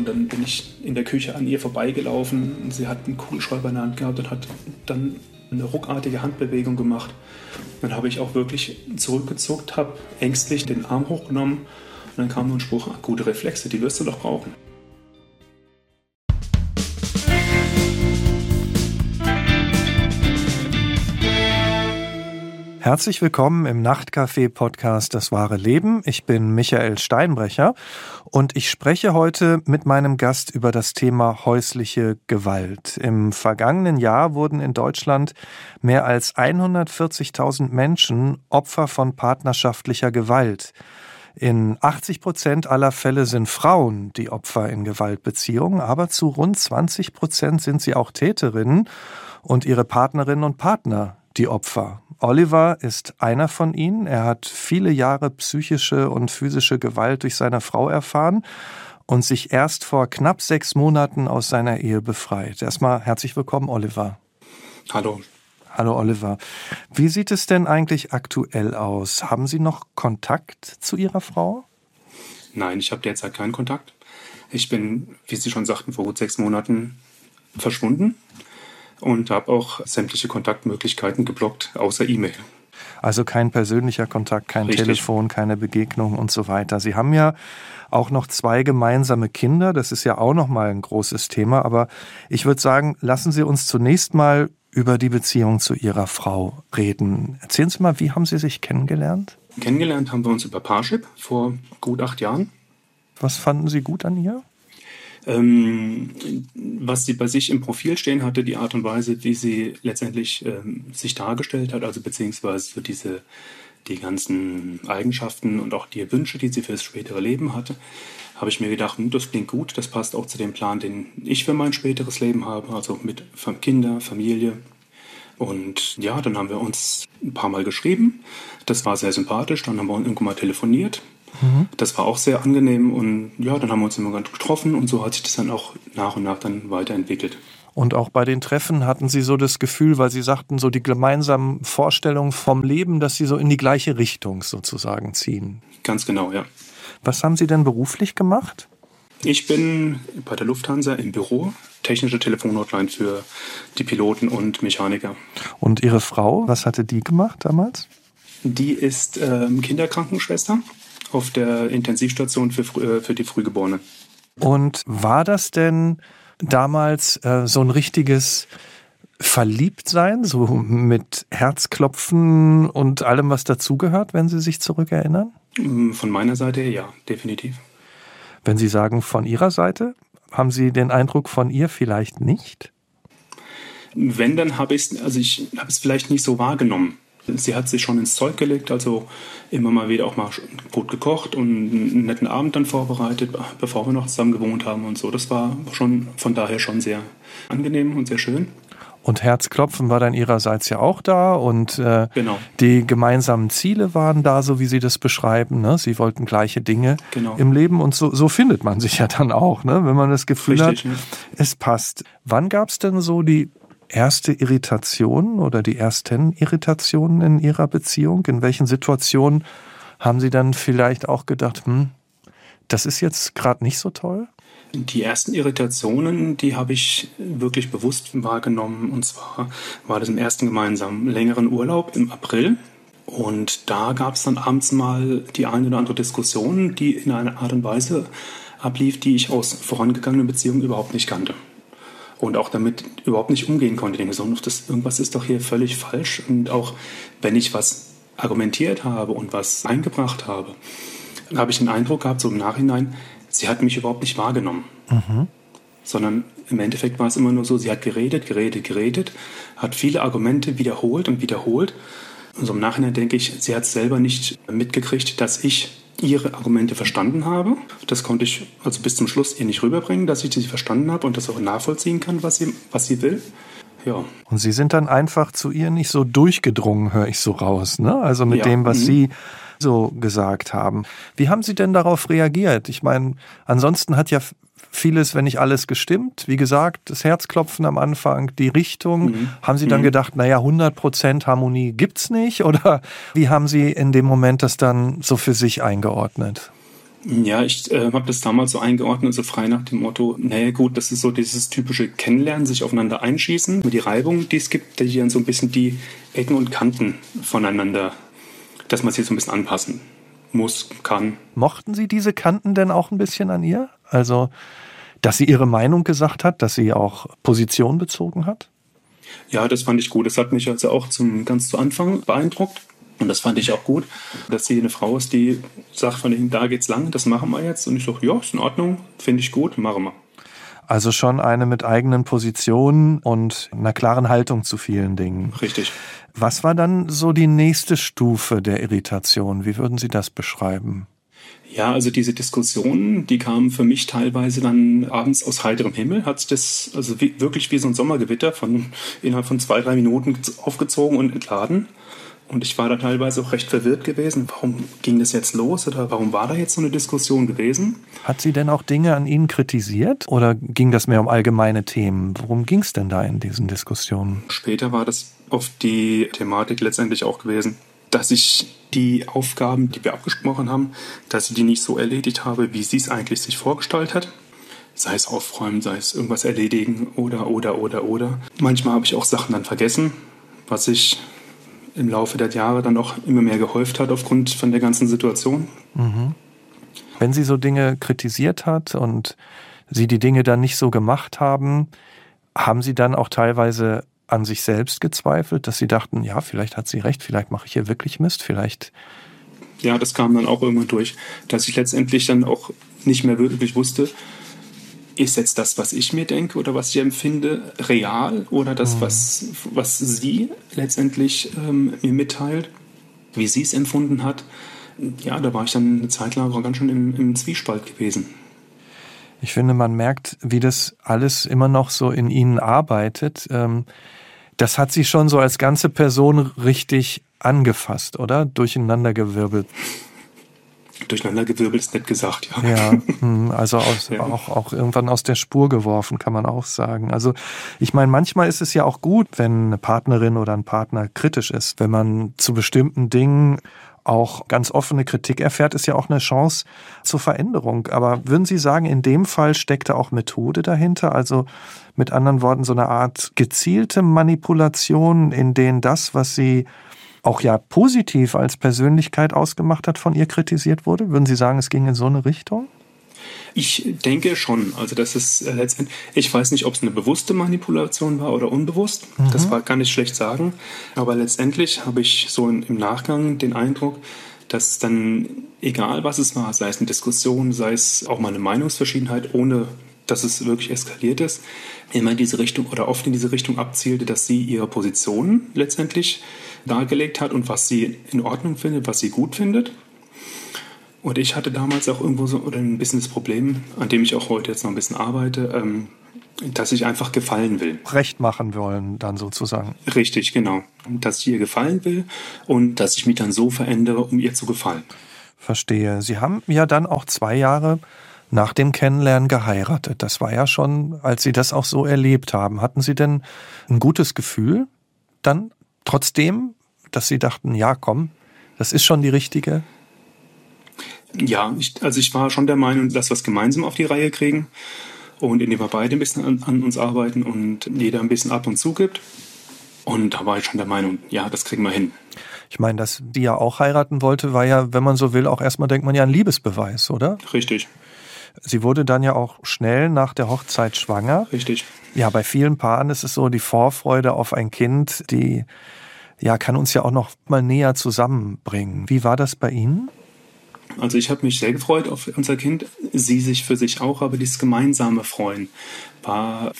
und dann bin ich in der Küche an ihr vorbeigelaufen. Sie hat einen Kugelschreiber in der Hand gehabt und hat dann eine ruckartige Handbewegung gemacht. Dann habe ich auch wirklich zurückgezuckt, habe ängstlich den Arm hochgenommen und dann kam nur ein Spruch, gute Reflexe, die wirst du doch brauchen. Herzlich willkommen im Nachtcafé-Podcast Das wahre Leben. Ich bin Michael Steinbrecher und ich spreche heute mit meinem Gast über das Thema häusliche Gewalt. Im vergangenen Jahr wurden in Deutschland mehr als 140.000 Menschen Opfer von partnerschaftlicher Gewalt. In 80 Prozent aller Fälle sind Frauen die Opfer in Gewaltbeziehungen, aber zu rund 20 Prozent sind sie auch Täterinnen und ihre Partnerinnen und Partner die Opfer. Oliver ist einer von ihnen. Er hat viele Jahre psychische und physische Gewalt durch seine Frau erfahren und sich erst vor knapp sechs Monaten aus seiner Ehe befreit. Erstmal herzlich willkommen, Oliver. Hallo. Hallo, Oliver. Wie sieht es denn eigentlich aktuell aus? Haben Sie noch Kontakt zu Ihrer Frau? Nein, ich habe derzeit keinen Kontakt. Ich bin, wie Sie schon sagten, vor gut sechs Monaten verschwunden und habe auch sämtliche Kontaktmöglichkeiten geblockt, außer E-Mail. Also kein persönlicher Kontakt, kein Richtig. Telefon, keine Begegnung und so weiter. Sie haben ja auch noch zwei gemeinsame Kinder. Das ist ja auch noch mal ein großes Thema. Aber ich würde sagen, lassen Sie uns zunächst mal über die Beziehung zu Ihrer Frau reden. Erzählen Sie mal, wie haben Sie sich kennengelernt? Kennengelernt haben wir uns über Parship vor gut acht Jahren. Was fanden Sie gut an ihr? Ähm, was sie bei sich im Profil stehen hatte, die Art und Weise, wie sie letztendlich ähm, sich dargestellt hat, also beziehungsweise so diese die ganzen Eigenschaften und auch die Wünsche, die sie fürs spätere Leben hatte, habe ich mir gedacht, hm, das klingt gut, das passt auch zu dem Plan, den ich für mein späteres Leben habe, also mit Kinder, Familie. Und ja, dann haben wir uns ein paar Mal geschrieben. Das war sehr sympathisch. Dann haben wir irgendwann mal telefoniert. Mhm. Das war auch sehr angenehm und ja, dann haben wir uns immer ganz getroffen und so hat sich das dann auch nach und nach dann weiterentwickelt. Und auch bei den Treffen hatten Sie so das Gefühl, weil Sie sagten, so die gemeinsamen Vorstellungen vom Leben, dass Sie so in die gleiche Richtung sozusagen ziehen. Ganz genau, ja. Was haben Sie denn beruflich gemacht? Ich bin bei der Lufthansa im Büro, technische Telefonhotline für die Piloten und Mechaniker. Und Ihre Frau, was hatte die gemacht damals? Die ist ähm, Kinderkrankenschwester auf der Intensivstation für, äh, für die Frühgeborenen. Und war das denn damals äh, so ein richtiges Verliebtsein, so mit Herzklopfen und allem, was dazugehört, wenn Sie sich zurückerinnern? Mm, von meiner Seite her ja, definitiv. Wenn Sie sagen von Ihrer Seite, haben Sie den Eindruck von ihr vielleicht nicht? Wenn, dann habe ich es, also ich habe es vielleicht nicht so wahrgenommen. Sie hat sich schon ins Zeug gelegt, also immer mal wieder auch mal gut gekocht und einen netten Abend dann vorbereitet, bevor wir noch zusammen gewohnt haben und so. Das war schon von daher schon sehr angenehm und sehr schön. Und Herzklopfen war dann ihrerseits ja auch da und äh, genau. die gemeinsamen Ziele waren da, so wie Sie das beschreiben. Ne? Sie wollten gleiche Dinge genau. im Leben und so, so findet man sich ja dann auch, ne? wenn man das Gefühl Richtig, hat, ja. es passt. Wann gab es denn so die erste Irritation oder die ersten Irritationen in Ihrer Beziehung? In welchen Situationen haben Sie dann vielleicht auch gedacht, hm, das ist jetzt gerade nicht so toll? Die ersten Irritationen, die habe ich wirklich bewusst wahrgenommen. Und zwar war das im ersten gemeinsamen längeren Urlaub im April. Und da gab es dann abends mal die eine oder andere Diskussion, die in einer Art und Weise ablief, die ich aus vorangegangenen Beziehungen überhaupt nicht kannte und auch damit überhaupt nicht umgehen konnte. Ich denke so, das, irgendwas ist doch hier völlig falsch. Und auch wenn ich was argumentiert habe und was eingebracht habe, habe ich den Eindruck gehabt, so im Nachhinein, sie hat mich überhaupt nicht wahrgenommen. Mhm. Sondern im Endeffekt war es immer nur so, sie hat geredet, geredet, geredet, hat viele Argumente wiederholt und wiederholt. Und so im Nachhinein denke ich, sie hat selber nicht mitgekriegt, dass ich ihre Argumente verstanden habe. Das konnte ich also bis zum Schluss ihr nicht rüberbringen, dass ich sie verstanden habe und das auch nachvollziehen kann, was sie, was sie will. Ja. Und Sie sind dann einfach zu ihr nicht so durchgedrungen, höre ich so raus, ne? Also mit ja. dem, was mhm. Sie so gesagt haben. Wie haben Sie denn darauf reagiert? Ich meine, ansonsten hat ja vieles, wenn nicht alles gestimmt. Wie gesagt, das Herzklopfen am Anfang, die Richtung. Mhm. Haben Sie dann mhm. gedacht, naja, 100% Harmonie gibt's nicht? Oder wie haben Sie in dem Moment das dann so für sich eingeordnet? Ja, ich äh, habe das damals so eingeordnet, so frei nach dem Motto, naja gut, das ist so dieses typische Kennenlernen, sich aufeinander einschießen, die Reibung, die es gibt, die dann so ein bisschen die Ecken und Kanten voneinander, dass man sich so ein bisschen anpassen muss, kann. Mochten Sie diese Kanten denn auch ein bisschen an ihr? Also, dass sie ihre Meinung gesagt hat, dass sie auch Position bezogen hat? Ja, das fand ich gut. Das hat mich also auch zum, ganz zu Anfang beeindruckt. Und das fand ich auch gut, dass sie eine Frau ist, die sagt von ihnen, da geht's lang, das machen wir jetzt. Und ich sage, ja, ist in Ordnung, finde ich gut, machen wir. Also schon eine mit eigenen Positionen und einer klaren Haltung zu vielen Dingen. Richtig. Was war dann so die nächste Stufe der Irritation? Wie würden Sie das beschreiben? Ja, also diese Diskussionen, die kamen für mich teilweise dann abends aus heiterem Himmel, hat das also wie, wirklich wie so ein Sommergewitter von innerhalb von zwei, drei Minuten aufgezogen und entladen. Und ich war da teilweise auch recht verwirrt gewesen. Warum ging das jetzt los oder warum war da jetzt so eine Diskussion gewesen? Hat sie denn auch Dinge an Ihnen kritisiert oder ging das mehr um allgemeine Themen? Worum ging es denn da in diesen Diskussionen? Später war das oft die Thematik letztendlich auch gewesen, dass ich die Aufgaben, die wir abgesprochen haben, dass ich die nicht so erledigt habe, wie sie es eigentlich sich vorgestellt hat. Sei es aufräumen, sei es irgendwas erledigen oder, oder, oder, oder. Manchmal habe ich auch Sachen dann vergessen, was ich im Laufe der Jahre dann auch immer mehr gehäuft hat aufgrund von der ganzen Situation. Mhm. Wenn sie so Dinge kritisiert hat und sie die Dinge dann nicht so gemacht haben, haben sie dann auch teilweise an sich selbst gezweifelt, dass sie dachten, ja, vielleicht hat sie recht, vielleicht mache ich hier wirklich Mist, vielleicht. Ja, das kam dann auch irgendwann durch, dass ich letztendlich dann auch nicht mehr wirklich wusste, ist jetzt das, was ich mir denke oder was ich empfinde, real oder das, mhm. was, was sie letztendlich ähm, mir mitteilt, wie sie es empfunden hat. Ja, da war ich dann eine Zeit lang auch ganz schön im, im Zwiespalt gewesen. Ich finde, man merkt, wie das alles immer noch so in ihnen arbeitet. Ähm, das hat sie schon so als ganze Person richtig angefasst, oder? Durcheinandergewirbelt durcheinandergewirbelt ist nett gesagt, ja. Ja, hm, also aus, ja. Auch, auch irgendwann aus der Spur geworfen, kann man auch sagen. Also ich meine, manchmal ist es ja auch gut, wenn eine Partnerin oder ein Partner kritisch ist. Wenn man zu bestimmten Dingen auch ganz offene Kritik erfährt, ist ja auch eine Chance zur Veränderung. Aber würden Sie sagen, in dem Fall steckte auch Methode dahinter? Also mit anderen Worten, so eine Art gezielte Manipulation, in denen das, was Sie auch ja positiv als Persönlichkeit ausgemacht hat, von ihr kritisiert wurde? Würden Sie sagen, es ging in so eine Richtung? Ich denke schon. Also das ist äh, letztendlich, ich weiß nicht, ob es eine bewusste Manipulation war oder unbewusst. Mhm. Das war, kann ich schlecht sagen. Aber letztendlich habe ich so im Nachgang den Eindruck, dass dann, egal was es war, sei es eine Diskussion, sei es auch mal eine Meinungsverschiedenheit, ohne dass es wirklich eskaliert ist, immer in diese Richtung oder oft in diese Richtung abzielte, dass sie ihre Position letztendlich dargelegt hat und was sie in Ordnung findet, was sie gut findet. Und ich hatte damals auch irgendwo so oder ein bisschen das Problem, an dem ich auch heute jetzt noch ein bisschen arbeite, ähm, dass ich einfach gefallen will. Recht machen wollen, dann sozusagen. Richtig, genau. Dass ich ihr gefallen will und dass ich mich dann so verändere, um ihr zu gefallen. Verstehe. Sie haben ja dann auch zwei Jahre nach dem Kennenlernen geheiratet. Das war ja schon, als Sie das auch so erlebt haben. Hatten Sie denn ein gutes Gefühl dann trotzdem, dass Sie dachten, ja, komm, das ist schon die richtige? Ja, ich, also ich war schon der Meinung, dass wir es gemeinsam auf die Reihe kriegen und indem wir beide ein bisschen an, an uns arbeiten und jeder ein bisschen ab und zu gibt. Und da war ich schon der Meinung, ja, das kriegen wir hin. Ich meine, dass die ja auch heiraten wollte, war ja, wenn man so will, auch erstmal denkt man ja ein Liebesbeweis, oder? Richtig. Sie wurde dann ja auch schnell nach der Hochzeit schwanger. Richtig. Ja, bei vielen Paaren ist es so, die Vorfreude auf ein Kind, die ja, kann uns ja auch noch mal näher zusammenbringen. Wie war das bei Ihnen? Also ich habe mich sehr gefreut auf unser Kind, sie sich für sich auch, aber dieses gemeinsame Freuen war,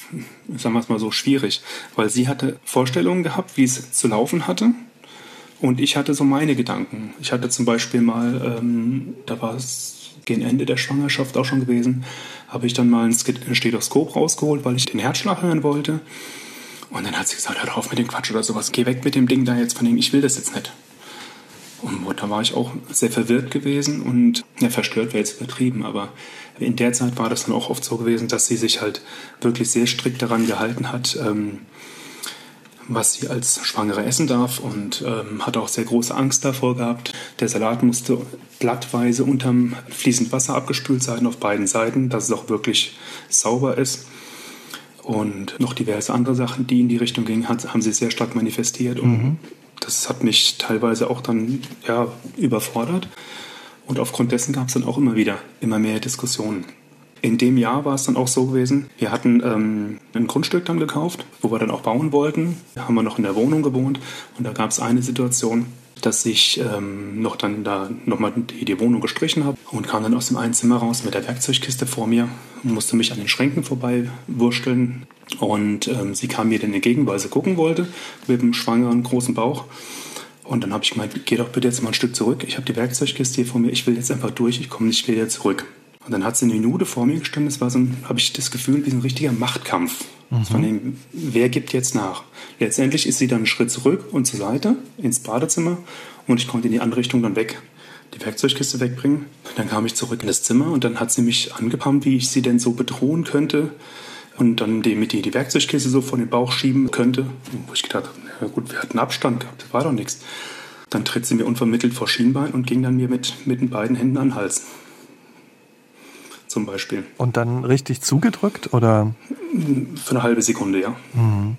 sagen wir es mal so, schwierig, weil sie hatte Vorstellungen gehabt, wie es zu laufen hatte und ich hatte so meine Gedanken. Ich hatte zum Beispiel mal, ähm, da war es gegen Ende der Schwangerschaft auch schon gewesen, habe ich dann mal ein Stethoskop rausgeholt, weil ich den Herzschlag hören wollte. Und dann hat sie gesagt, hör auf mit dem Quatsch oder sowas, geh weg mit dem Ding da jetzt von dem, ich will das jetzt nicht. Und da war ich auch sehr verwirrt gewesen und ja, verstört wäre jetzt übertrieben, aber in der Zeit war das dann auch oft so gewesen, dass sie sich halt wirklich sehr strikt daran gehalten hat, ähm, was sie als Schwangere essen darf und ähm, hat auch sehr große Angst davor gehabt. Der Salat musste blattweise unterm fließend Wasser abgespült sein auf beiden Seiten, dass es auch wirklich sauber ist. Und noch diverse andere Sachen, die in die Richtung gingen, hat, haben sie sehr stark manifestiert. Und mhm. das hat mich teilweise auch dann ja, überfordert. Und aufgrund dessen gab es dann auch immer wieder immer mehr Diskussionen. In dem Jahr war es dann auch so gewesen, wir hatten ähm, ein Grundstück dann gekauft, wo wir dann auch bauen wollten. Da haben wir noch in der Wohnung gewohnt und da gab es eine Situation, dass ich ähm, noch dann da nochmal die, die Wohnung gestrichen habe und kam dann aus dem einen Zimmer raus mit der Werkzeugkiste vor mir und musste mich an den Schränken vorbei wursteln. Und ähm, sie kam mir dann entgegen, weil sie gucken wollte, mit einem schwangeren großen Bauch. Und dann habe ich gemeint, geh doch bitte jetzt mal ein Stück zurück. Ich habe die Werkzeugkiste hier vor mir, ich will jetzt einfach durch, ich komme nicht wieder zurück. Und dann hat sie eine Minute vor mir gestanden, es war so ein, habe ich das Gefühl, wie so ein richtiger Machtkampf. Mhm. Von dem, wer gibt jetzt nach? Letztendlich ist sie dann einen Schritt zurück und zur Seite ins Badezimmer und ich konnte in die andere Richtung dann weg, die Werkzeugkiste wegbringen. Dann kam ich zurück in das Zimmer und dann hat sie mich angepammt, wie ich sie denn so bedrohen könnte und dann die, mit ihr die Werkzeugkiste so vor den Bauch schieben könnte. Wo ich gedacht habe, na gut, wir hatten Abstand gehabt, das war doch nichts. Dann tritt sie mir unvermittelt vor Schienbein und ging dann mir mit, mit den beiden Händen an den Hals zum Beispiel. Und dann richtig zugedrückt oder? Für eine halbe Sekunde, ja. Mhm.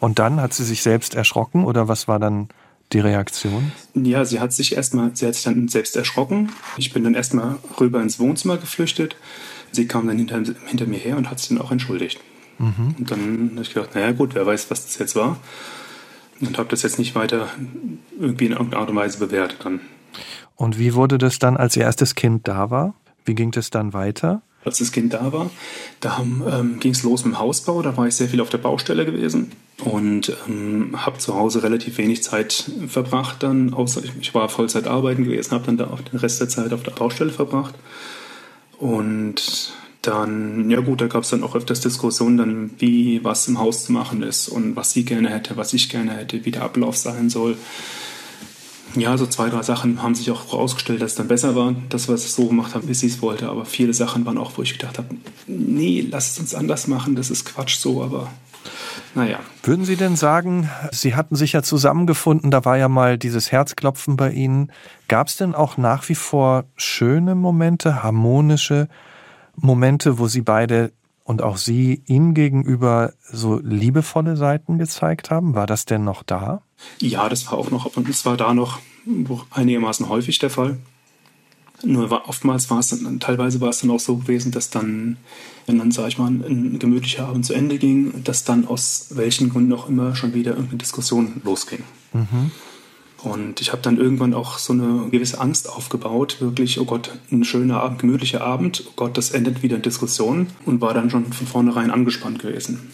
Und dann hat sie sich selbst erschrocken oder was war dann die Reaktion? Ja, sie hat sich erstmal, sie hat sich dann selbst erschrocken. Ich bin dann erstmal rüber ins Wohnzimmer geflüchtet. Sie kam dann hinter, hinter mir her und hat sich dann auch entschuldigt. Mhm. Und dann habe ich gedacht, naja gut, wer weiß, was das jetzt war. Und habe das jetzt nicht weiter irgendwie in irgendeiner Art und Weise bewertet dann. Und wie wurde das dann, als ihr erstes Kind da war? Wie ging das dann weiter? Als das Kind da war, da ähm, ging es los mit dem Hausbau. Da war ich sehr viel auf der Baustelle gewesen und ähm, habe zu Hause relativ wenig Zeit verbracht. Dann, außer ich, war Vollzeit arbeiten gewesen, habe dann da auch den Rest der Zeit auf der Baustelle verbracht. Und dann, ja gut, da gab es dann auch öfters Diskussionen, dann wie was im Haus zu machen ist und was sie gerne hätte, was ich gerne hätte, wie der Ablauf sein soll ja, so zwei, drei Sachen haben sich auch herausgestellt, dass es dann besser war, dass wir es so gemacht haben, wie sie es wollte. Aber viele Sachen waren auch, wo ich gedacht habe, nee, lass es uns anders machen, das ist Quatsch so, aber naja. Würden Sie denn sagen, Sie hatten sich ja zusammengefunden, da war ja mal dieses Herzklopfen bei Ihnen. Gab es denn auch nach wie vor schöne Momente, harmonische Momente, wo Sie beide und auch Sie ihm gegenüber so liebevolle Seiten gezeigt haben? War das denn noch da? Ja, das war auch noch, und es war da noch einigermaßen häufig der Fall. Nur war, oftmals war es dann, teilweise war es dann auch so gewesen, dass dann, wenn dann, sag ich mal, ein gemütlicher Abend zu Ende ging, dass dann aus welchen Gründen auch immer schon wieder irgendeine Diskussion losging. Mhm. Und ich habe dann irgendwann auch so eine gewisse Angst aufgebaut, wirklich, oh Gott, ein schöner Abend, gemütlicher Abend, oh Gott, das endet wieder in Diskussion und war dann schon von vornherein angespannt gewesen.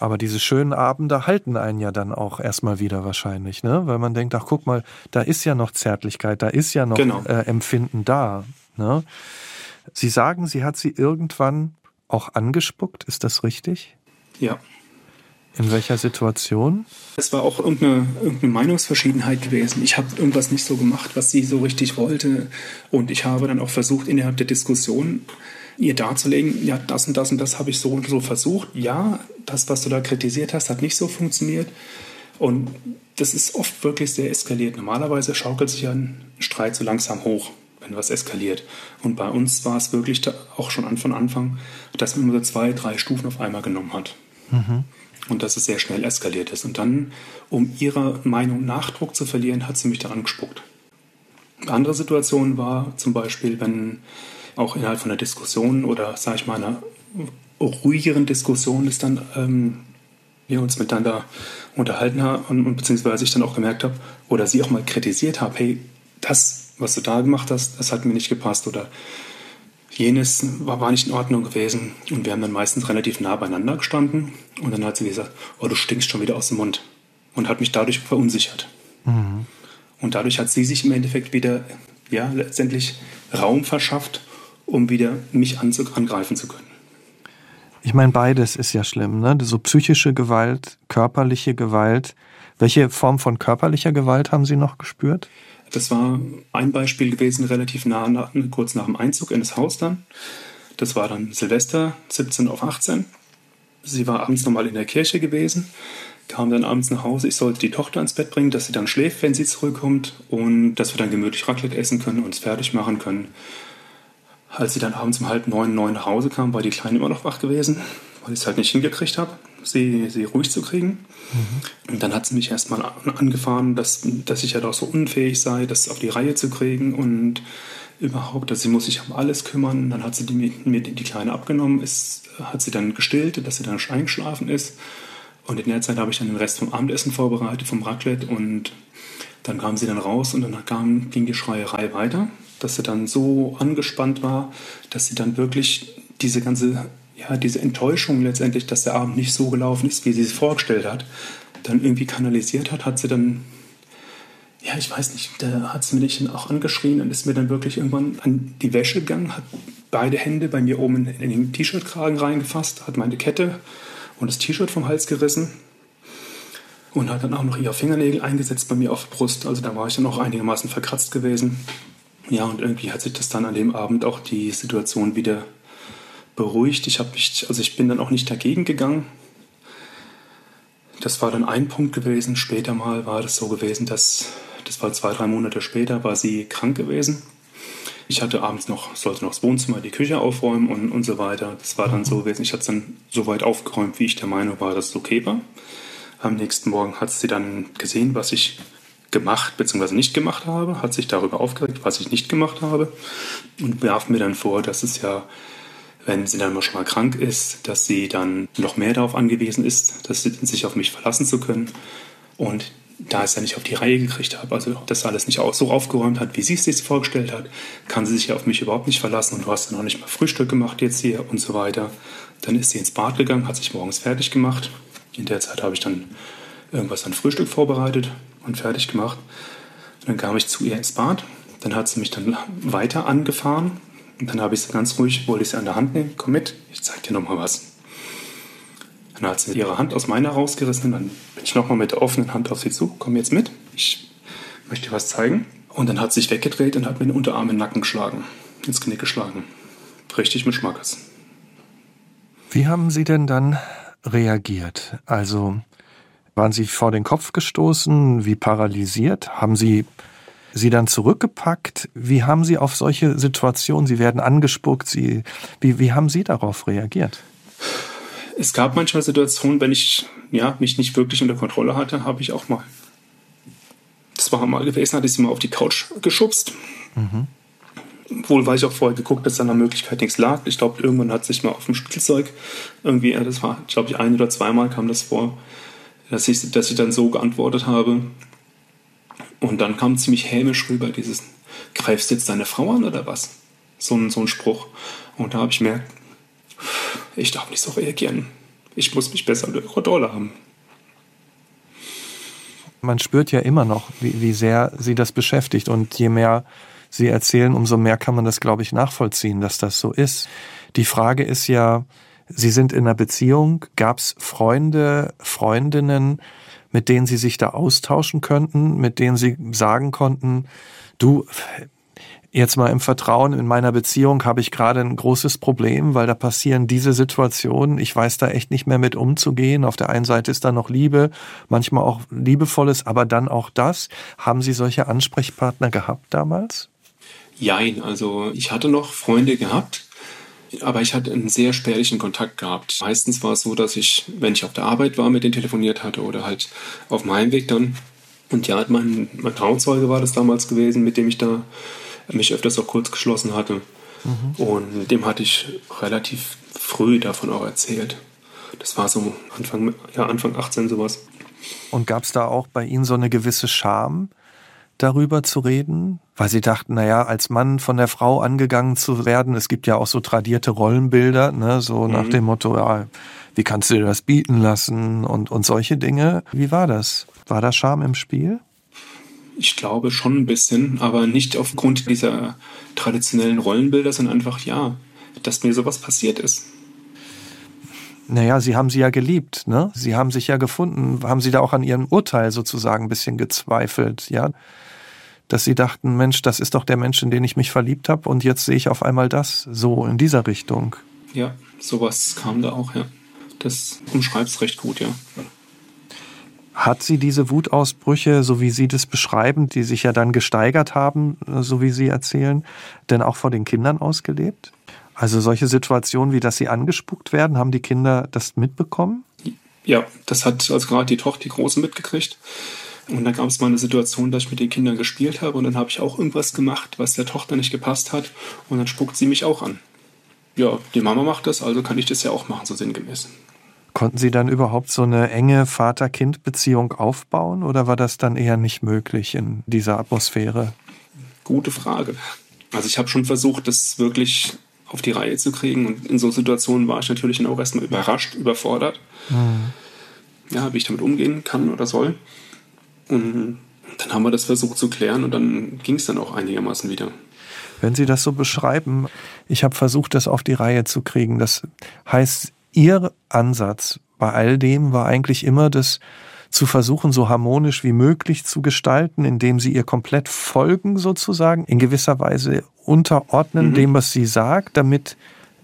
Aber diese schönen Abende halten einen ja dann auch erstmal wieder wahrscheinlich, ne? Weil man denkt, ach guck mal, da ist ja noch Zärtlichkeit, da ist ja noch genau. äh, Empfinden da. Ne? Sie sagen, sie hat sie irgendwann auch angespuckt, ist das richtig? Ja. In welcher Situation? Es war auch irgendeine, irgendeine Meinungsverschiedenheit gewesen. Ich habe irgendwas nicht so gemacht, was sie so richtig wollte. Und ich habe dann auch versucht, innerhalb der Diskussion ihr darzulegen, ja, das und das und das habe ich so und so versucht. Ja, das, was du da kritisiert hast, hat nicht so funktioniert. Und das ist oft wirklich sehr eskaliert. Normalerweise schaukelt sich ein Streit so langsam hoch, wenn was eskaliert. Und bei uns war es wirklich auch schon von Anfang, dass man so zwei, drei Stufen auf einmal genommen hat. Mhm. Und dass es sehr schnell eskaliert ist. Und dann, um ihrer Meinung Nachdruck zu verlieren, hat sie mich daran gespuckt. Eine andere Situation war zum Beispiel, wenn auch innerhalb von einer Diskussion oder, sage ich mal, einer ruhigeren Diskussion ist dann ähm, wir uns miteinander unterhalten haben und, und beziehungsweise ich dann auch gemerkt habe oder sie auch mal kritisiert habe, hey, das, was du da gemacht hast, das hat mir nicht gepasst oder jenes war, war nicht in Ordnung gewesen und wir haben dann meistens relativ nah beieinander gestanden und dann hat sie gesagt, oh, du stinkst schon wieder aus dem Mund und hat mich dadurch verunsichert. Mhm. Und dadurch hat sie sich im Endeffekt wieder, ja, letztendlich Raum verschafft, um wieder mich angreifen zu können. Ich meine, beides ist ja schlimm, ne? So psychische Gewalt, körperliche Gewalt. Welche Form von körperlicher Gewalt haben Sie noch gespürt? Das war ein Beispiel gewesen, relativ nah, nach, kurz nach dem Einzug in das Haus dann. Das war dann Silvester, 17 auf 18. Sie war abends nochmal in der Kirche gewesen. kam dann abends nach Hause, ich sollte die Tochter ins Bett bringen, dass sie dann schläft, wenn sie zurückkommt und dass wir dann gemütlich Raclette essen können und uns fertig machen können. Als sie dann abends um halb neun, neun nach Hause kam, war die Kleine immer noch wach gewesen, weil ich es halt nicht hingekriegt habe, sie, sie ruhig zu kriegen. Mhm. Und dann hat sie mich erstmal angefahren, dass, dass ich ja doch so unfähig sei, das auf die Reihe zu kriegen und überhaupt, dass sie muss sich um alles kümmern. Dann hat sie die, mir die Kleine abgenommen, ist, hat sie dann gestillt, dass sie dann eingeschlafen ist. Und in der Zeit habe ich dann den Rest vom Abendessen vorbereitet, vom Raclette. Und dann kam sie dann raus und dann kam, ging die Schreierei weiter, dass sie dann so angespannt war, dass sie dann wirklich diese ganze, ja, diese Enttäuschung letztendlich, dass der Abend nicht so gelaufen ist, wie sie es vorgestellt hat, dann irgendwie kanalisiert hat, hat sie dann ja, ich weiß nicht, da hat sie mich auch angeschrien und ist mir dann wirklich irgendwann an die Wäsche gegangen, hat beide Hände bei mir oben in den T-Shirt-Kragen reingefasst, hat meine Kette und das T-Shirt vom Hals gerissen und hat dann auch noch ihre Fingernägel eingesetzt bei mir auf der Brust. Also da war ich dann auch einigermaßen verkratzt gewesen. Ja, und irgendwie hat sich das dann an dem Abend auch die Situation wieder beruhigt. Ich habe mich, also ich bin dann auch nicht dagegen gegangen. Das war dann ein Punkt gewesen. Später mal war das so gewesen, dass das war zwei, drei Monate später, war sie krank gewesen. Ich hatte abends noch, sollte noch das Wohnzimmer, die Küche aufräumen und, und so weiter. Das war dann so gewesen. Ich hatte es dann so weit aufgeräumt, wie ich der Meinung war, dass es okay war. Am nächsten Morgen hat sie dann gesehen, was ich gemacht bzw. nicht gemacht habe, hat sich darüber aufgeregt, was ich nicht gemacht habe und warf mir dann vor, dass es ja, wenn sie dann mal schon mal krank ist, dass sie dann noch mehr darauf angewiesen ist, dass sie sich auf mich verlassen zu können. Und da es ja nicht auf die Reihe gekriegt habe, also das alles nicht so aufgeräumt hat, wie sie es sich vorgestellt hat, kann sie sich ja auf mich überhaupt nicht verlassen und du hast dann auch nicht mal Frühstück gemacht jetzt hier und so weiter. Dann ist sie ins Bad gegangen, hat sich morgens fertig gemacht. In der Zeit habe ich dann irgendwas an Frühstück vorbereitet und fertig gemacht. Und dann kam ich zu ihr ins Bad. Dann hat sie mich dann weiter angefahren. Und dann habe ich sie ganz ruhig, wollte ich sie an der Hand nehmen. Komm mit, ich zeig dir nochmal was. Dann hat sie ihre Hand aus meiner rausgerissen. Dann bin ich nochmal mit der offenen Hand auf sie zu. Komm jetzt mit. Ich möchte dir was zeigen. Und dann hat sie sich weggedreht und hat mir den Unterarm in den Nacken geschlagen. Ins Knick geschlagen. Richtig mit Schmackes. Wie haben Sie denn dann reagiert? Also waren Sie vor den Kopf gestoßen? Wie paralysiert? Haben Sie Sie dann zurückgepackt? Wie haben Sie auf solche Situationen, Sie werden angespuckt, Sie, wie, wie haben Sie darauf reagiert? es gab manchmal Situationen, wenn ich ja, mich nicht wirklich unter Kontrolle hatte, habe ich auch mal. Das war mal gewesen, hatte ich sie mal auf die Couch geschubst. Mhm. Wohl, weil ich auch vorher geguckt, dass an der Möglichkeit nichts lag. Ich glaube, irgendwann hat sich mal auf dem Spielzeug irgendwie, das war, glaube ich, ein oder zweimal kam das vor, dass ich, dass ich dann so geantwortet habe. Und dann kam ziemlich hämisch rüber dieses, greifst jetzt deine Frau an oder was? So ein, so ein Spruch. Und da habe ich gemerkt, ich darf nicht so reagieren. Ich muss mich besser unter Kontrolle haben. Man spürt ja immer noch, wie, wie sehr sie das beschäftigt. Und je mehr sie erzählen, umso mehr kann man das, glaube ich, nachvollziehen, dass das so ist. Die Frage ist ja, Sie sind in einer Beziehung. Gab es Freunde, Freundinnen, mit denen Sie sich da austauschen könnten, mit denen Sie sagen konnten, du, jetzt mal im Vertrauen in meiner Beziehung habe ich gerade ein großes Problem, weil da passieren diese Situationen. Ich weiß da echt nicht mehr mit umzugehen. Auf der einen Seite ist da noch Liebe, manchmal auch liebevolles, aber dann auch das. Haben Sie solche Ansprechpartner gehabt damals? Jein, also ich hatte noch Freunde gehabt, aber ich hatte einen sehr spärlichen Kontakt gehabt. Meistens war es so, dass ich, wenn ich auf der Arbeit war, mit denen telefoniert hatte oder halt auf meinem Weg dann. Und ja, mein, mein Trauzeuge war das damals gewesen, mit dem ich da mich öfters auch kurz geschlossen hatte. Mhm. Und dem hatte ich relativ früh davon auch erzählt. Das war so Anfang, ja, Anfang 18 sowas. Und gab es da auch bei Ihnen so eine gewisse Scham, darüber zu reden? Weil Sie dachten, naja, als Mann von der Frau angegangen zu werden, es gibt ja auch so tradierte Rollenbilder, ne, so mhm. nach dem Motto, ja, wie kannst du dir das bieten lassen und, und solche Dinge. Wie war das? War da Scham im Spiel? Ich glaube schon ein bisschen, aber nicht aufgrund dieser traditionellen Rollenbilder, sondern einfach, ja, dass mir sowas passiert ist. Naja, Sie haben sie ja geliebt, ne? Sie haben sich ja gefunden. Haben Sie da auch an Ihrem Urteil sozusagen ein bisschen gezweifelt, ja? Dass Sie dachten, Mensch, das ist doch der Mensch, in den ich mich verliebt habe und jetzt sehe ich auf einmal das, so in dieser Richtung. Ja, sowas kam da auch, ja. Das umschreibt es recht gut, ja. Hat sie diese Wutausbrüche, so wie Sie das beschreiben, die sich ja dann gesteigert haben, so wie Sie erzählen, denn auch vor den Kindern ausgelebt? Also solche Situationen, wie dass sie angespuckt werden, haben die Kinder das mitbekommen? Ja, das hat also gerade die Tochter, die Große mitgekriegt. Und dann gab es mal eine Situation, dass ich mit den Kindern gespielt habe und dann habe ich auch irgendwas gemacht, was der Tochter nicht gepasst hat und dann spuckt sie mich auch an. Ja, die Mama macht das, also kann ich das ja auch machen, so sinngemäß. Konnten Sie dann überhaupt so eine enge Vater-Kind-Beziehung aufbauen oder war das dann eher nicht möglich in dieser Atmosphäre? Gute Frage. Also ich habe schon versucht, das wirklich auf die Reihe zu kriegen und in so Situationen war ich natürlich dann auch erstmal überrascht, überfordert. Mhm. Ja, wie ich damit umgehen kann oder soll. Und dann haben wir das versucht zu klären und dann ging es dann auch einigermaßen wieder. Wenn Sie das so beschreiben, ich habe versucht, das auf die Reihe zu kriegen. Das heißt, Ihr Ansatz bei all dem war eigentlich immer das zu versuchen, so harmonisch wie möglich zu gestalten, indem sie ihr komplett folgen sozusagen, in gewisser Weise unterordnen mhm. dem, was sie sagt, damit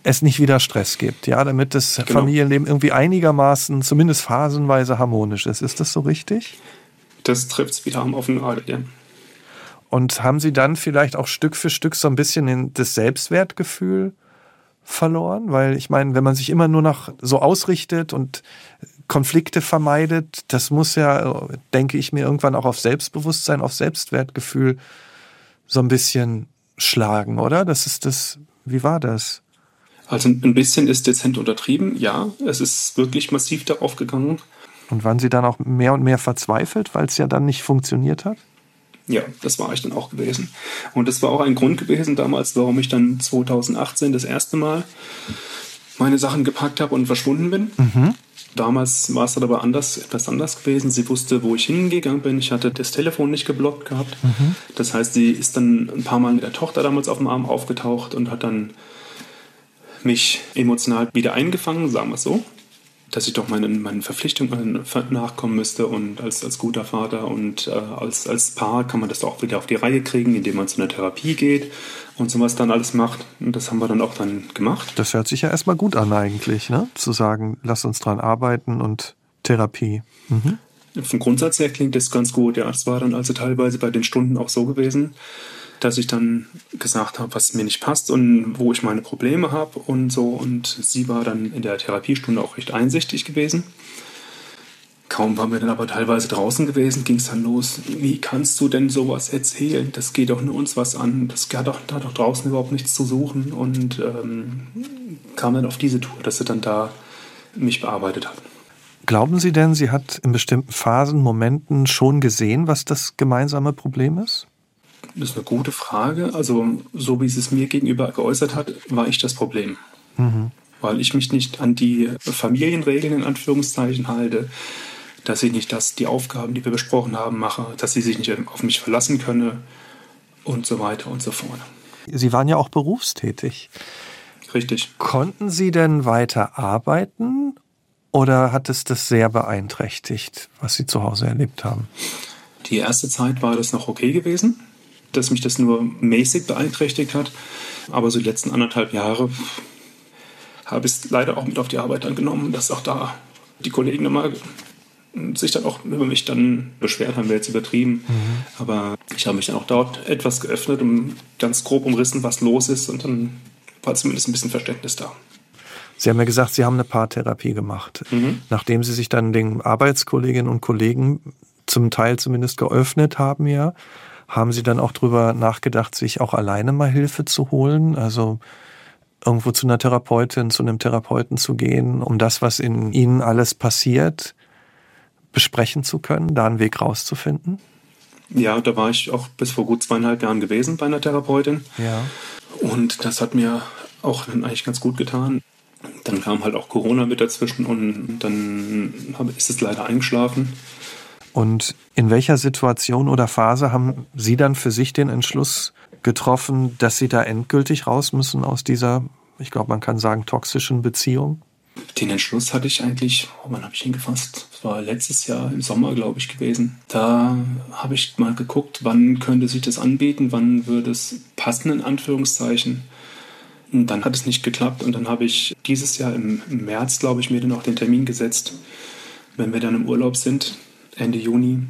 es nicht wieder Stress gibt, ja, damit das genau. Familienleben irgendwie einigermaßen, zumindest phasenweise harmonisch ist. Ist das so richtig? Das trifft es wieder am offenen Adel, ja. Und haben Sie dann vielleicht auch Stück für Stück so ein bisschen das Selbstwertgefühl verloren? Weil ich meine, wenn man sich immer nur noch so ausrichtet und Konflikte vermeidet, das muss ja, denke ich mir, irgendwann auch auf Selbstbewusstsein, auf Selbstwertgefühl so ein bisschen schlagen, oder? Das ist das, wie war das? Also ein bisschen ist dezent untertrieben, ja. Es ist wirklich massiv darauf gegangen. Und waren Sie dann auch mehr und mehr verzweifelt, weil es ja dann nicht funktioniert hat? Ja, das war ich dann auch gewesen. Und das war auch ein Grund gewesen damals, warum ich dann 2018 das erste Mal meine Sachen gepackt habe und verschwunden bin. Mhm. Damals war es dann aber anders, etwas anders gewesen. Sie wusste, wo ich hingegangen bin. Ich hatte das Telefon nicht geblockt gehabt. Mhm. Das heißt, sie ist dann ein paar Mal mit der Tochter damals auf dem Arm aufgetaucht und hat dann mich emotional wieder eingefangen, sagen wir es so dass ich doch meinen, meinen Verpflichtungen nachkommen müsste und als, als guter Vater und äh, als, als Paar kann man das auch wieder auf die Reihe kriegen, indem man zu einer Therapie geht und sowas dann alles macht. Und das haben wir dann auch dann gemacht. Das hört sich ja erstmal gut an eigentlich, ne? Zu sagen, lass uns dran arbeiten und Therapie. Mhm. Vom Grundsatz her klingt das ganz gut, ja. Es war dann also teilweise bei den Stunden auch so gewesen, dass ich dann gesagt habe, was mir nicht passt und wo ich meine Probleme habe und so. Und sie war dann in der Therapiestunde auch recht einsichtig gewesen. Kaum waren wir dann aber teilweise draußen gewesen, ging es dann los. Wie kannst du denn sowas erzählen? Das geht doch nur uns was an. Das hat doch, da doch draußen überhaupt nichts zu suchen. Und ähm, kam dann auf diese Tour, dass sie dann da mich bearbeitet hat. Glauben Sie denn, sie hat in bestimmten Phasen, Momenten schon gesehen, was das gemeinsame Problem ist? Das ist eine gute Frage. Also, so wie sie es mir gegenüber geäußert hat, war ich das Problem. Mhm. Weil ich mich nicht an die Familienregeln in Anführungszeichen halte, dass ich nicht das, die Aufgaben, die wir besprochen haben, mache, dass sie sich nicht auf mich verlassen könne und so weiter und so fort. Sie waren ja auch berufstätig. Richtig. Konnten Sie denn weiter arbeiten oder hat es das sehr beeinträchtigt, was Sie zu Hause erlebt haben? Die erste Zeit war das noch okay gewesen dass mich das nur mäßig beeinträchtigt hat. Aber so die letzten anderthalb Jahre habe ich es leider auch mit auf die Arbeit angenommen, dass auch da die Kollegen immer sich dann auch über mich dann beschwert haben, wir jetzt übertrieben. Mhm. Aber ich habe mich dann auch dort etwas geöffnet und ganz grob umrissen, was los ist und dann war zumindest ein bisschen Verständnis da. Sie haben ja gesagt, Sie haben eine Paartherapie gemacht. Mhm. Nachdem Sie sich dann den Arbeitskolleginnen und Kollegen zum Teil zumindest geöffnet haben, ja, haben Sie dann auch drüber nachgedacht, sich auch alleine mal Hilfe zu holen? Also irgendwo zu einer Therapeutin, zu einem Therapeuten zu gehen, um das, was in Ihnen alles passiert, besprechen zu können, da einen Weg rauszufinden? Ja, da war ich auch bis vor gut zweieinhalb Jahren gewesen bei einer Therapeutin. Ja. Und das hat mir auch eigentlich ganz gut getan. Dann kam halt auch Corona mit dazwischen und dann ist es leider eingeschlafen. Und in welcher Situation oder Phase haben Sie dann für sich den Entschluss getroffen, dass Sie da endgültig raus müssen aus dieser, ich glaube, man kann sagen, toxischen Beziehung? Den Entschluss hatte ich eigentlich, oh, wann habe ich ihn gefasst? Das war letztes Jahr im Sommer, glaube ich, gewesen. Da habe ich mal geguckt, wann könnte sich das anbieten, wann würde es passen, in Anführungszeichen. Und dann hat es nicht geklappt und dann habe ich dieses Jahr im März, glaube ich, mir dann auch den Termin gesetzt, wenn wir dann im Urlaub sind, Ende Juni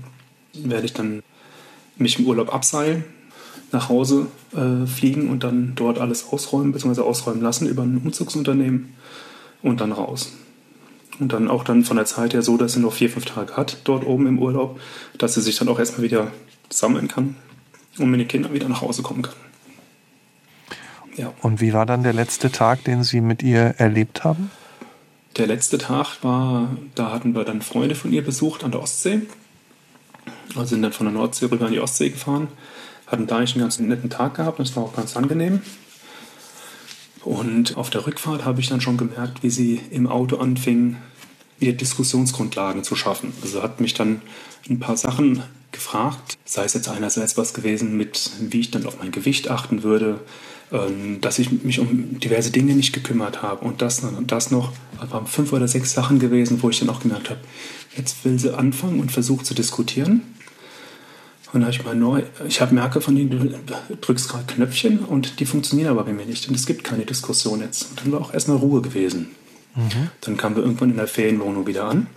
werde ich dann mich im Urlaub abseilen, nach Hause äh, fliegen und dann dort alles ausräumen bzw. ausräumen lassen über ein Umzugsunternehmen und dann raus. Und dann auch dann von der Zeit her so, dass sie noch vier, fünf Tage hat dort oben im Urlaub, dass sie sich dann auch erstmal wieder sammeln kann und mit den Kindern wieder nach Hause kommen kann. Ja. Und wie war dann der letzte Tag, den Sie mit ihr erlebt haben? Der letzte Tag war, da hatten wir dann Freunde von ihr besucht an der Ostsee. Also sind dann von der Nordsee rüber an die Ostsee gefahren, hatten da eigentlich einen ganz netten Tag gehabt, das war auch ganz angenehm. Und auf der Rückfahrt habe ich dann schon gemerkt, wie sie im Auto anfing, wieder Diskussionsgrundlagen zu schaffen. Also hat mich dann ein paar Sachen gefragt, sei es jetzt einerseits was gewesen mit, wie ich dann auf mein Gewicht achten würde, dass ich mich um diverse Dinge nicht gekümmert habe und das und das noch. Es waren fünf oder sechs Sachen gewesen, wo ich dann auch gemerkt habe, jetzt will sie anfangen und versucht zu diskutieren. Und da habe ich mal neu, ich habe merke von denen, du drückst gerade Knöpfchen und die funktionieren aber bei mir nicht und es gibt keine Diskussion jetzt. Und dann war auch erstmal Ruhe gewesen. Mhm. Dann kamen wir irgendwann in der Ferienwohnung wieder an.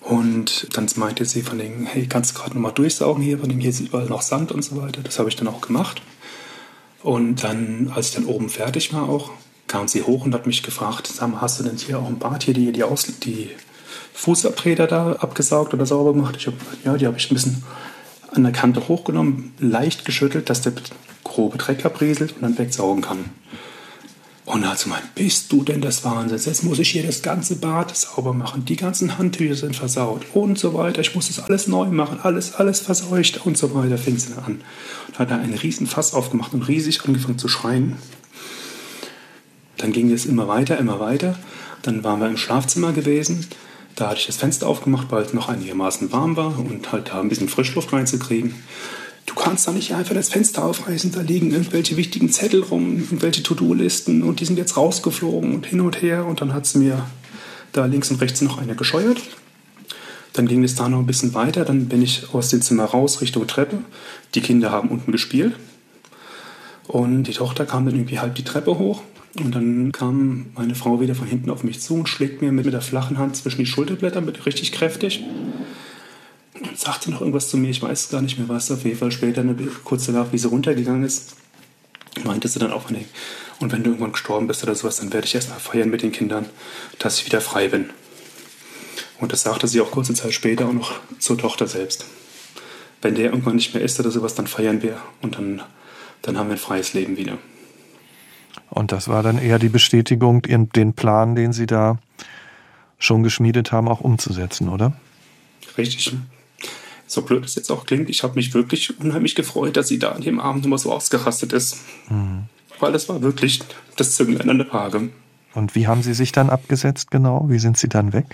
Und dann meinte sie von denen, hey, kannst du gerade nochmal durchsaugen hier, von dem hier ist überall noch Sand und so weiter. Das habe ich dann auch gemacht. Und dann, als ich dann oben fertig war auch, kam sie hoch und hat mich gefragt, sag mal, hast du denn hier auch im Bad hier die, die, Aus die Fußabtreter da abgesaugt oder sauber gemacht? Ich hab, ja, die habe ich ein bisschen an der Kante hochgenommen, leicht geschüttelt, dass der grobe Dreck abrieselt und dann wegsaugen kann. Und hat sie gemeint, bist du denn das Wahnsinn? Jetzt muss ich hier das ganze Bad sauber machen. Die ganzen Handtücher sind versaut und so weiter. Ich muss das alles neu machen, alles, alles verseucht und so weiter. Fing sie an. Und hat da einen riesen Fass aufgemacht und riesig angefangen zu schreien. Dann ging es immer weiter, immer weiter. Dann waren wir im Schlafzimmer gewesen. Da hatte ich das Fenster aufgemacht, weil es noch einigermaßen warm war und halt da ein bisschen Frischluft reinzukriegen. Du kannst da nicht einfach das Fenster aufreißen, da liegen irgendwelche wichtigen Zettel rum, irgendwelche To-Do-Listen und die sind jetzt rausgeflogen und hin und her und dann hat es mir da links und rechts noch eine gescheuert. Dann ging es da noch ein bisschen weiter, dann bin ich aus dem Zimmer raus Richtung Treppe. Die Kinder haben unten gespielt und die Tochter kam dann irgendwie halb die Treppe hoch und dann kam meine Frau wieder von hinten auf mich zu und schlägt mir mit, der flachen Hand zwischen die Schulterblätter mit richtig kräftig. Sagte noch irgendwas zu mir, ich weiß gar nicht mehr was. Auf jeden Fall später, kurz danach, wie sie runtergegangen ist, meinte sie dann auch, nee, und wenn du irgendwann gestorben bist oder sowas, dann werde ich erst mal feiern mit den Kindern, dass ich wieder frei bin. Und das sagte sie auch kurze Zeit später auch noch zur Tochter selbst. Wenn der irgendwann nicht mehr ist oder sowas, dann feiern wir und dann, dann haben wir ein freies Leben wieder. Und das war dann eher die Bestätigung, den Plan, den Sie da schon geschmiedet haben, auch umzusetzen, oder? Richtig. So blöd es jetzt auch klingt, ich habe mich wirklich unheimlich gefreut, dass sie da an dem Abend immer so ausgerastet ist. Mhm. Weil das war wirklich das Zünglein an der Waage. Und wie haben Sie sich dann abgesetzt genau? Wie sind Sie dann weg?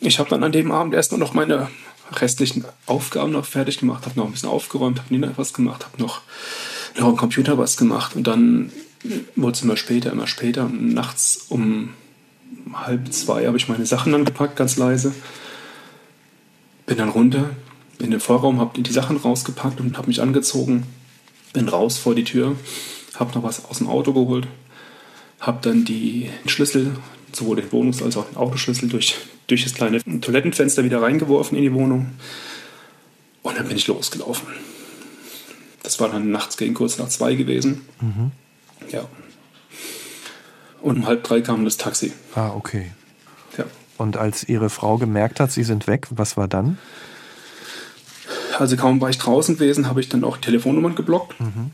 Ich habe dann an dem Abend erst noch meine restlichen Aufgaben noch fertig gemacht, habe noch ein bisschen aufgeräumt, habe Nina was gemacht, habe noch, noch am Computer was gemacht und dann wurde es immer später, immer später. Und nachts um halb zwei habe ich meine Sachen angepackt, ganz leise. Bin dann runter in den Vorraum, habe die Sachen rausgepackt und habe mich angezogen. Bin raus vor die Tür, habe noch was aus dem Auto geholt, habe dann die Schlüssel, sowohl den Wohnungs- als auch den Autoschlüssel, durch, durch das kleine Toilettenfenster wieder reingeworfen in die Wohnung. Und dann bin ich losgelaufen. Das war dann nachts gegen kurz nach zwei gewesen. Mhm. Ja. Und um halb drei kam das Taxi. Ah, okay. Und als Ihre Frau gemerkt hat, Sie sind weg, was war dann? Also kaum war ich draußen gewesen, habe ich dann auch Telefonnummern geblockt. Mhm.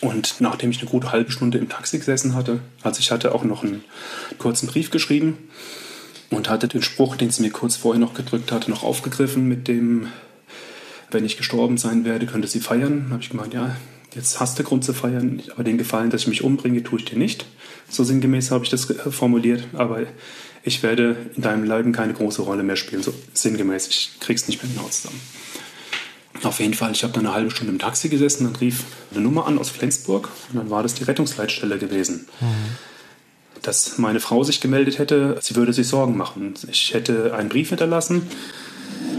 Und nachdem ich eine gute halbe Stunde im Taxi gesessen hatte, also ich hatte auch noch einen kurzen Brief geschrieben und hatte den Spruch, den sie mir kurz vorher noch gedrückt hatte, noch aufgegriffen mit dem, wenn ich gestorben sein werde, könnte sie feiern. Da habe ich gemeint, ja, jetzt hast du Grund zu feiern, aber den Gefallen, dass ich mich umbringe, tue ich dir nicht. So sinngemäß habe ich das äh, formuliert, aber ich werde in deinem Leben keine große Rolle mehr spielen, so sinngemäß, ich krieg's nicht mehr hinaus zusammen. Auf jeden Fall, ich habe dann eine halbe Stunde im Taxi gesessen, dann rief eine Nummer an aus Flensburg und dann war das die Rettungsleitstelle gewesen. Mhm. Dass meine Frau sich gemeldet hätte, sie würde sich Sorgen machen. Ich hätte einen Brief hinterlassen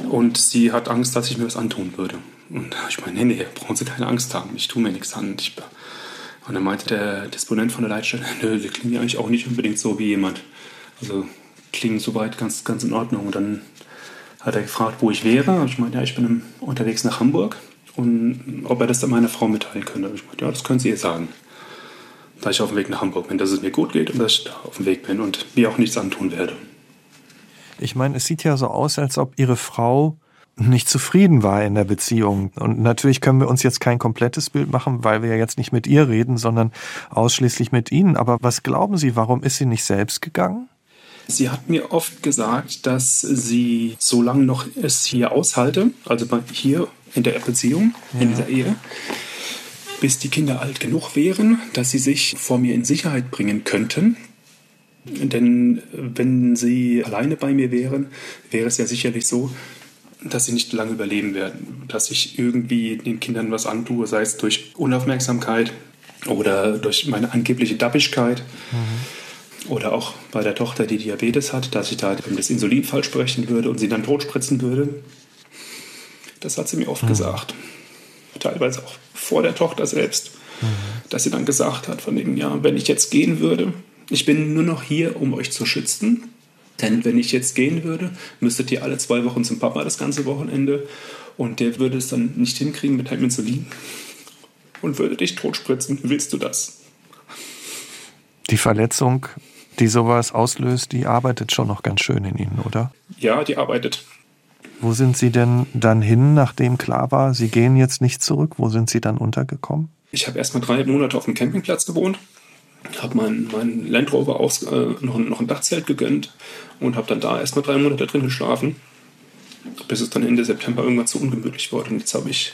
und sie hat Angst, dass ich mir was antun würde. Und ich meine, nee, nee, brauchen Sie keine Angst haben, ich tue mir nichts an. Ich, und dann meinte der Disponent von der Leitstelle, nö, Sie klingen ja eigentlich auch nicht unbedingt so wie jemand. Also klingen soweit ganz, ganz in Ordnung. Und dann hat er gefragt, wo ich wäre. Ich meinte, ja, ich bin unterwegs nach Hamburg und ob er das dann meiner Frau mitteilen könnte. Ich meinte, ja, das können Sie ihr sagen. Da ich auf dem Weg nach Hamburg bin, dass es mir gut geht und dass ich da auf dem Weg bin und mir auch nichts antun werde. Ich meine, es sieht ja so aus, als ob Ihre Frau nicht zufrieden war in der Beziehung. Und natürlich können wir uns jetzt kein komplettes Bild machen, weil wir ja jetzt nicht mit ihr reden, sondern ausschließlich mit Ihnen. Aber was glauben Sie, warum ist sie nicht selbst gegangen? Sie hat mir oft gesagt, dass sie so lange noch es hier aushalte, also hier in der Beziehung, ja. in dieser Ehe, bis die Kinder alt genug wären, dass sie sich vor mir in Sicherheit bringen könnten. Denn wenn sie alleine bei mir wären, wäre es ja sicherlich so, dass sie nicht lange überleben werden, dass ich irgendwie den Kindern was antue, sei es durch Unaufmerksamkeit oder durch meine angebliche Dappigkeit. Mhm. Oder auch bei der Tochter, die Diabetes hat, dass ich da das Insulin falsch sprechen würde und sie dann totspritzen würde. Das hat sie mir oft mhm. gesagt. Teilweise auch vor der Tochter selbst. Mhm. Dass sie dann gesagt hat, von dem, ja, wenn ich jetzt gehen würde, ich bin nur noch hier, um euch zu schützen. Denn wenn ich jetzt gehen würde, müsstet ihr alle zwei Wochen zum Papa das ganze Wochenende und der würde es dann nicht hinkriegen mit einem Insulin und würde dich totspritzen. Willst du das? Die Verletzung, die sowas auslöst, die arbeitet schon noch ganz schön in Ihnen, oder? Ja, die arbeitet. Wo sind Sie denn dann hin, nachdem klar war, Sie gehen jetzt nicht zurück? Wo sind Sie dann untergekommen? Ich habe erst mal drei Monate auf dem Campingplatz gewohnt habe mein, mein Land Rover aus, äh, noch, noch ein Dachzelt gegönnt und habe dann da erstmal drei Monate drin geschlafen, bis es dann Ende September irgendwann zu ungemütlich wurde. Und jetzt habe ich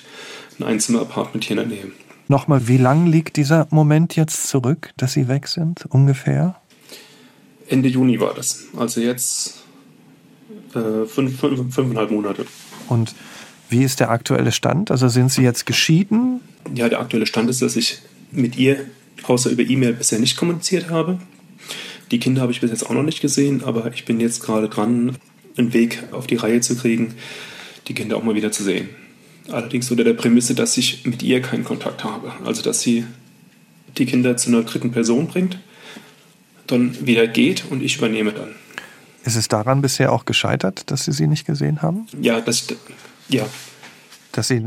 ein Einzimmer-Apartment hier in der Nähe. Nochmal, wie lang liegt dieser Moment jetzt zurück, dass Sie weg sind, ungefähr? Ende Juni war das. Also jetzt äh, fünf, fünf, fünfeinhalb Monate. Und wie ist der aktuelle Stand? Also sind Sie jetzt geschieden? Ja, der aktuelle Stand ist, dass ich mit ihr außer über E-Mail bisher nicht kommuniziert habe. Die Kinder habe ich bis jetzt auch noch nicht gesehen, aber ich bin jetzt gerade dran, einen Weg auf die Reihe zu kriegen, die Kinder auch mal wieder zu sehen. Allerdings unter der Prämisse, dass ich mit ihr keinen Kontakt habe. Also, dass sie die Kinder zu einer dritten Person bringt, dann wieder geht und ich übernehme dann. Ist es daran bisher auch gescheitert, dass Sie sie nicht gesehen haben? Ja, das, ja. Dass Sie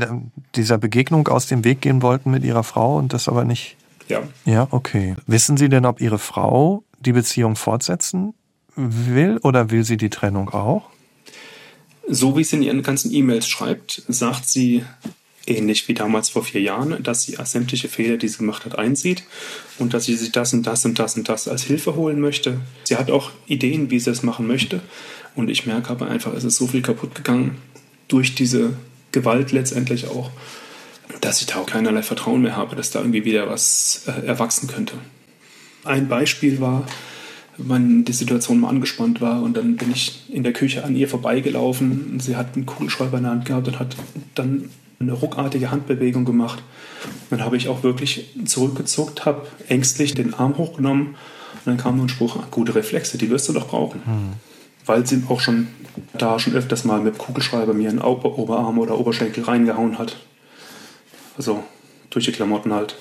dieser Begegnung aus dem Weg gehen wollten mit Ihrer Frau und das aber nicht ja. Ja, okay. Wissen Sie denn, ob Ihre Frau die Beziehung fortsetzen will oder will sie die Trennung auch? So wie sie in ihren ganzen E-Mails schreibt, sagt sie ähnlich wie damals vor vier Jahren, dass sie sämtliche Fehler, die sie gemacht hat, einsieht und dass sie sich das und das und das und das als Hilfe holen möchte. Sie hat auch Ideen, wie sie es machen möchte. Und ich merke aber einfach, es ist so viel kaputt gegangen durch diese Gewalt letztendlich auch dass ich da auch keinerlei Vertrauen mehr habe, dass da irgendwie wieder was äh, erwachsen könnte. Ein Beispiel war, wenn die Situation mal angespannt war und dann bin ich in der Küche an ihr vorbeigelaufen. Sie hat einen Kugelschreiber in der Hand gehabt und hat dann eine ruckartige Handbewegung gemacht. Dann habe ich auch wirklich zurückgezuckt, habe ängstlich den Arm hochgenommen und dann kam nur ein Spruch, ah, gute Reflexe, die wirst du doch brauchen. Hm. Weil sie auch schon da schon öfters mal mit Kugelschreiber mir einen Oberarm oder Oberschenkel reingehauen hat. Also durch die Klamotten halt.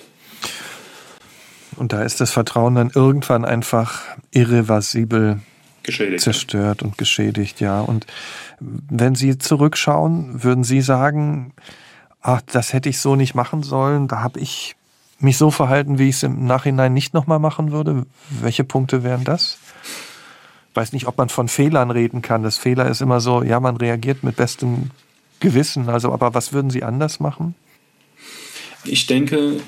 Und da ist das Vertrauen dann irgendwann einfach irreversibel geschädigt, zerstört ja. und geschädigt, ja. Und wenn Sie zurückschauen, würden Sie sagen, ach, das hätte ich so nicht machen sollen, da habe ich mich so verhalten, wie ich es im Nachhinein nicht nochmal machen würde? Welche Punkte wären das? Ich weiß nicht, ob man von Fehlern reden kann. Das Fehler ist immer so, ja, man reagiert mit bestem Gewissen. Also, aber was würden Sie anders machen? Ich denke,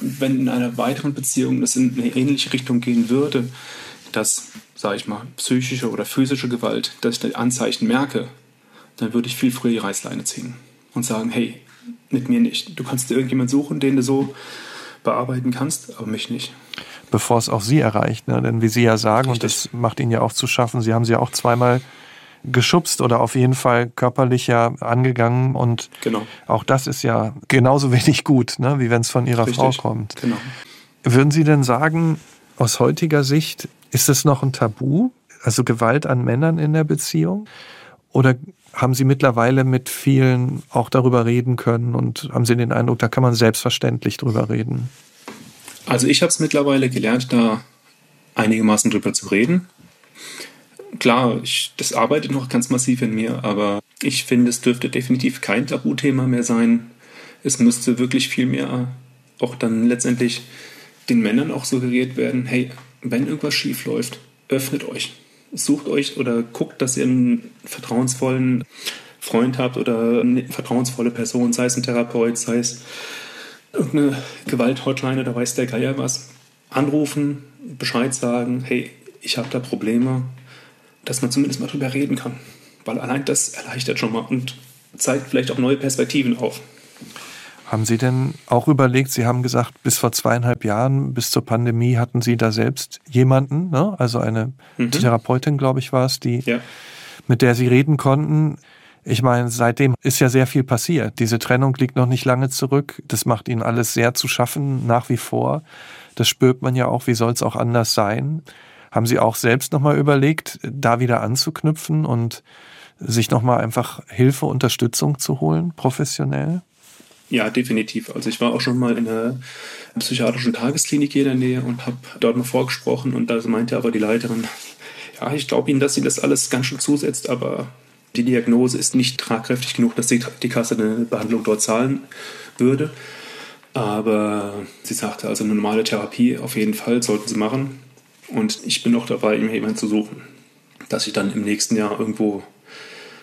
wenn in einer weiteren Beziehung das in eine ähnliche Richtung gehen würde, dass, sage ich mal, psychische oder physische Gewalt, dass ich die Anzeichen merke, dann würde ich viel früher die Reißleine ziehen und sagen, hey, mit mir nicht. Du kannst dir irgendjemanden suchen, den du so bearbeiten kannst, aber mich nicht. Bevor es auch Sie erreicht, ne? denn wie Sie ja sagen, Richtig. und das macht Ihnen ja auch zu schaffen, Sie haben sie ja auch zweimal geschubst oder auf jeden Fall körperlicher angegangen. Und genau. auch das ist ja genauso wenig gut, ne, wie wenn es von Ihrer Richtig. Frau kommt. Genau. Würden Sie denn sagen, aus heutiger Sicht, ist es noch ein Tabu? Also Gewalt an Männern in der Beziehung? Oder haben Sie mittlerweile mit vielen auch darüber reden können und haben Sie den Eindruck, da kann man selbstverständlich drüber reden? Also ich habe es mittlerweile gelernt, da einigermaßen drüber zu reden klar, ich, das arbeitet noch ganz massiv in mir, aber ich finde, es dürfte definitiv kein Tabuthema mehr sein. Es müsste wirklich viel mehr auch dann letztendlich den Männern auch suggeriert werden, hey, wenn irgendwas schief läuft, öffnet euch. Sucht euch oder guckt, dass ihr einen vertrauensvollen Freund habt oder eine vertrauensvolle Person, sei es ein Therapeut, sei es irgendeine Gewalthotline oder weiß der Geier was. Anrufen, Bescheid sagen, hey, ich habe da Probleme, dass man zumindest mal drüber reden kann. Weil allein das erleichtert schon mal und zeigt vielleicht auch neue Perspektiven auf. Haben Sie denn auch überlegt, Sie haben gesagt, bis vor zweieinhalb Jahren, bis zur Pandemie, hatten Sie da selbst jemanden, ne? also eine mhm. Therapeutin, glaube ich, war es, die, ja. mit der Sie reden konnten. Ich meine, seitdem ist ja sehr viel passiert. Diese Trennung liegt noch nicht lange zurück. Das macht Ihnen alles sehr zu schaffen, nach wie vor. Das spürt man ja auch, wie soll es auch anders sein. Haben Sie auch selbst nochmal überlegt, da wieder anzuknüpfen und sich nochmal einfach Hilfe, Unterstützung zu holen, professionell? Ja, definitiv. Also ich war auch schon mal in einer psychiatrischen Tagesklinik hier in der Nähe und habe dort mal vorgesprochen und da meinte aber die Leiterin, ja, ich glaube Ihnen, dass sie das alles ganz schön zusetzt, aber die Diagnose ist nicht tragkräftig genug, dass die, die Kasse eine Behandlung dort zahlen würde. Aber sie sagte, also eine normale Therapie auf jeden Fall sollten sie machen. Und ich bin auch dabei, mir jemanden zu suchen, dass ich dann im nächsten Jahr irgendwo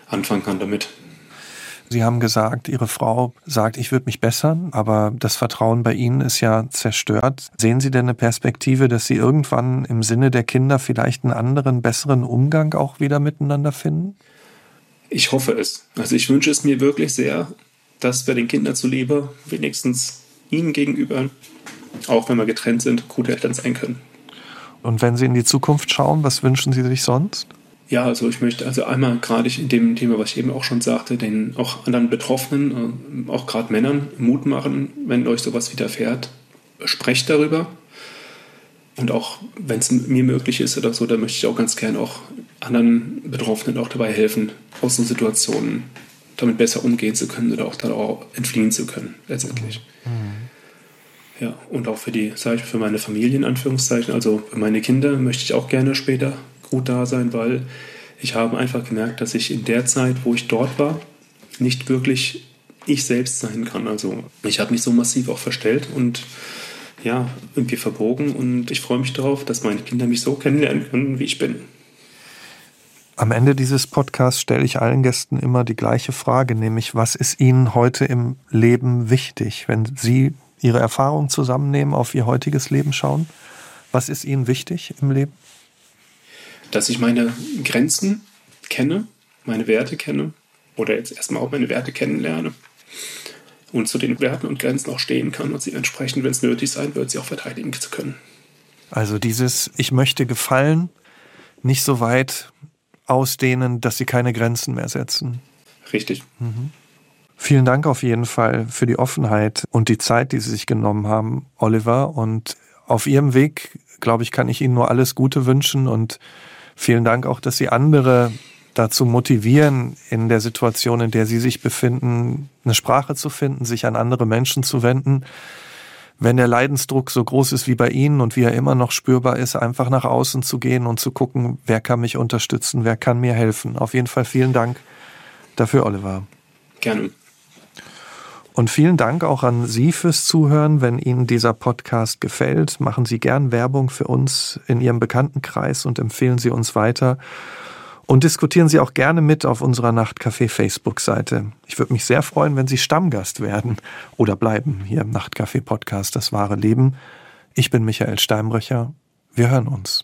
anfangen kann damit. Sie haben gesagt, Ihre Frau sagt, ich würde mich bessern, aber das Vertrauen bei Ihnen ist ja zerstört. Sehen Sie denn eine Perspektive, dass Sie irgendwann im Sinne der Kinder vielleicht einen anderen, besseren Umgang auch wieder miteinander finden? Ich hoffe es. Also ich wünsche es mir wirklich sehr, dass wir den Kindern zuliebe wenigstens ihnen gegenüber, auch wenn wir getrennt sind, gute Eltern sein können. Und wenn Sie in die Zukunft schauen, was wünschen Sie sich sonst? Ja, also ich möchte also einmal gerade in dem Thema, was ich eben auch schon sagte, den auch anderen Betroffenen, äh, auch gerade Männern Mut machen, wenn euch sowas widerfährt. Sprecht darüber. Und auch wenn es mir möglich ist oder so, da möchte ich auch ganz gern auch anderen Betroffenen auch dabei helfen, aus so Situationen damit besser umgehen zu können oder auch darauf entfliehen zu können, letztendlich. Mhm. Ja, und auch für die, sage ich, für meine Familie in Anführungszeichen, also für meine Kinder möchte ich auch gerne später gut da sein, weil ich habe einfach gemerkt, dass ich in der Zeit, wo ich dort war, nicht wirklich ich selbst sein kann. Also ich habe mich so massiv auch verstellt und ja, irgendwie verbogen und ich freue mich darauf, dass meine Kinder mich so kennenlernen können, wie ich bin. Am Ende dieses Podcasts stelle ich allen Gästen immer die gleiche Frage, nämlich was ist Ihnen heute im Leben wichtig, wenn Sie Ihre Erfahrungen zusammennehmen, auf Ihr heutiges Leben schauen? Was ist Ihnen wichtig im Leben? Dass ich meine Grenzen kenne, meine Werte kenne oder jetzt erstmal auch meine Werte kennenlerne und zu den Werten und Grenzen auch stehen kann und sie entsprechend, wenn es nötig sein wird, sie auch verteidigen zu können. Also dieses Ich möchte gefallen nicht so weit ausdehnen, dass sie keine Grenzen mehr setzen. Richtig. Mhm. Vielen Dank auf jeden Fall für die Offenheit und die Zeit, die Sie sich genommen haben, Oliver. Und auf Ihrem Weg, glaube ich, kann ich Ihnen nur alles Gute wünschen und Vielen Dank auch, dass Sie andere dazu motivieren, in der Situation, in der Sie sich befinden, eine Sprache zu finden, sich an andere Menschen zu wenden. Wenn der Leidensdruck so groß ist wie bei Ihnen und wie er immer noch spürbar ist, einfach nach außen zu gehen und zu gucken, wer kann mich unterstützen, wer kann mir helfen. Auf jeden Fall vielen Dank dafür, Oliver. Gerne. Und vielen Dank auch an Sie fürs Zuhören. Wenn Ihnen dieser Podcast gefällt, machen Sie gern Werbung für uns in Ihrem Bekanntenkreis und empfehlen Sie uns weiter. Und diskutieren Sie auch gerne mit auf unserer Nachtcafé Facebook-Seite. Ich würde mich sehr freuen, wenn Sie Stammgast werden oder bleiben hier im Nachtcafé Podcast Das wahre Leben. Ich bin Michael Steinbrücher. Wir hören uns.